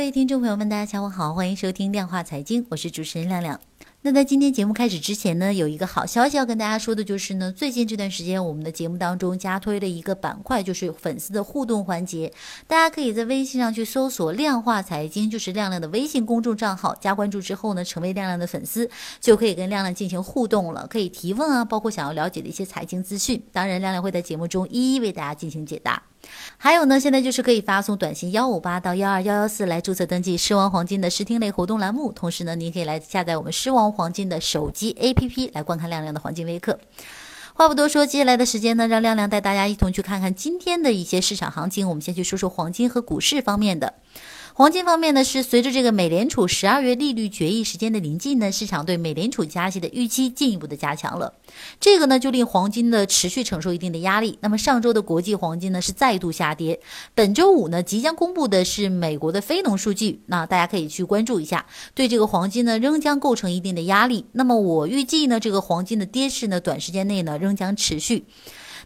各位听众朋友们，大家下午好，欢迎收听量化财经，我是主持人亮亮。那在今天节目开始之前呢，有一个好消息要跟大家说的，就是呢，最近这段时间我们的节目当中加推了一个板块，就是粉丝的互动环节。大家可以在微信上去搜索“量化财经”，就是亮亮的微信公众账号，加关注之后呢，成为亮亮的粉丝，就可以跟亮亮进行互动了，可以提问啊，包括想要了解的一些财经资讯。当然，亮亮会在节目中一一为大家进行解答。还有呢，现在就是可以发送短信幺五八到幺二幺幺四来注册登记狮王黄金的视听类活动栏目。同时呢，您可以来下载我们狮王黄金的手机 APP 来观看亮亮的黄金微课。话不多说，接下来的时间呢，让亮亮带大家一同去看看今天的一些市场行情。我们先去说说黄金和股市方面的。黄金方面呢，是随着这个美联储十二月利率决议时间的临近呢，市场对美联储加息的预期进一步的加强了。这个呢，就令黄金的持续承受一定的压力。那么上周的国际黄金呢是再度下跌。本周五呢，即将公布的是美国的非农数据，那大家可以去关注一下，对这个黄金呢仍将构成一定的压力。那么我预计呢，这个黄金的跌势呢，短时间内呢仍将持续。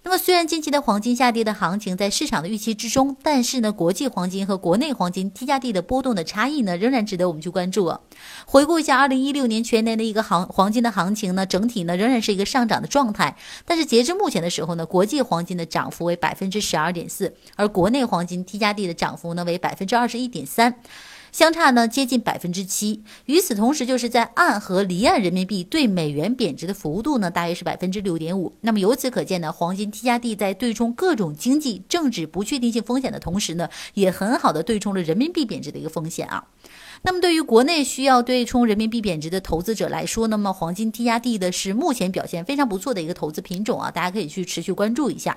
那么，虽然近期的黄金下跌的行情在市场的预期之中，但是呢，国际黄金和国内黄金 T 加 D 的波动的差异呢，仍然值得我们去关注啊。回顾一下二零一六年全年的一个行黄金的行情呢，整体呢仍然是一个上涨的状态，但是截至目前的时候呢，国际黄金的涨幅为百分之十二点四，而国内黄金 T 加 D 的涨幅呢为百分之二十一点三。相差呢接近百分之七，与此同时，就是在岸和离岸人民币对美元贬值的幅度呢，大约是百分之六点五。那么由此可见呢，黄金 T 加 D 在对冲各种经济政治不确定性风险的同时呢，也很好的对冲了人民币贬值的一个风险啊。那么对于国内需要对冲人民币贬值的投资者来说，那么黄金 T 加 D 的是目前表现非常不错的一个投资品种啊，大家可以去持续关注一下。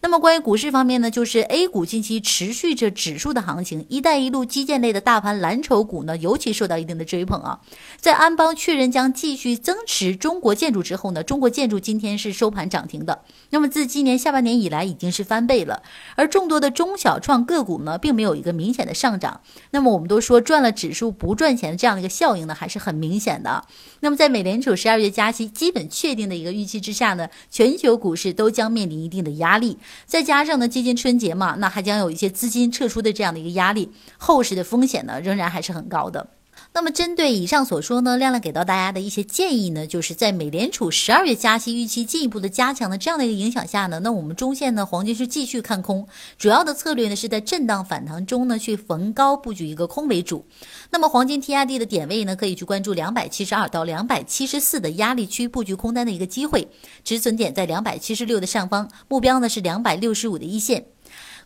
那么关于股市方面呢，就是 A 股近期持续着指数的行情，一带一路基建类的大盘蓝筹股呢，尤其受到一定的追捧啊。在安邦确认将继续增持中国建筑之后呢，中国建筑今天是收盘涨停的。那么自今年下半年以来已经是翻倍了，而众多的中小创个股呢，并没有一个明显的上涨。那么我们都说赚了指数不赚钱的这样的一个效应呢，还是很明显的。那么在美联储十二月加息基本确定的一个预期之下呢，全球股市都将面临一定的压力。再加上呢，接近春节嘛，那还将有一些资金撤出的这样的一个压力，后市的风险呢，仍然还是很高的。那么，针对以上所说呢，亮亮给到大家的一些建议呢，就是在美联储十二月加息预期进一步的加强的这样的一个影响下呢，那我们中线呢，黄金是继续看空，主要的策略呢是在震荡反弹中呢去逢高布局一个空为主。那么，黄金 T R D 的点位呢，可以去关注两百七十二到两百七十四的压力区布局空单的一个机会，止损点在两百七十六的上方，目标呢是两百六十五的一线。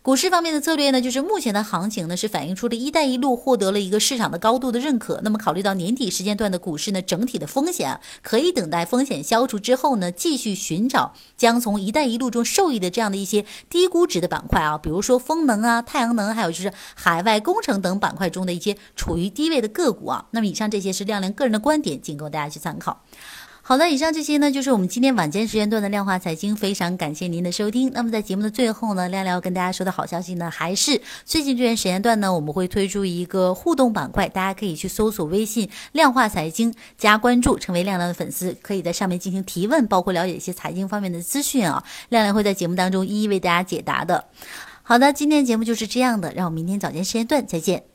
股市方面的策略呢，就是目前的行情呢是反映出了一带一路获得了一个市场的高度的认可。那么考虑到年底时间段的股市呢，整体的风险，可以等待风险消除之后呢，继续寻找将从一带一路中受益的这样的一些低估值的板块啊，比如说风能啊、太阳能，还有就是海外工程等板块中的一些处于低位的个股啊。那么以上这些是亮亮个人的观点，仅供大家去参考。好的，以上这些呢，就是我们今天晚间时间段的量化财经，非常感谢您的收听。那么在节目的最后呢，亮亮要跟大家说的好消息呢，还是最近这段时间段呢，我们会推出一个互动板块，大家可以去搜索微信“量化财经”加关注，成为亮亮的粉丝，可以在上面进行提问，包括了解一些财经方面的资讯啊，亮亮会在节目当中一一为大家解答的。好的，今天节目就是这样的，让我们明天早间时间段再见。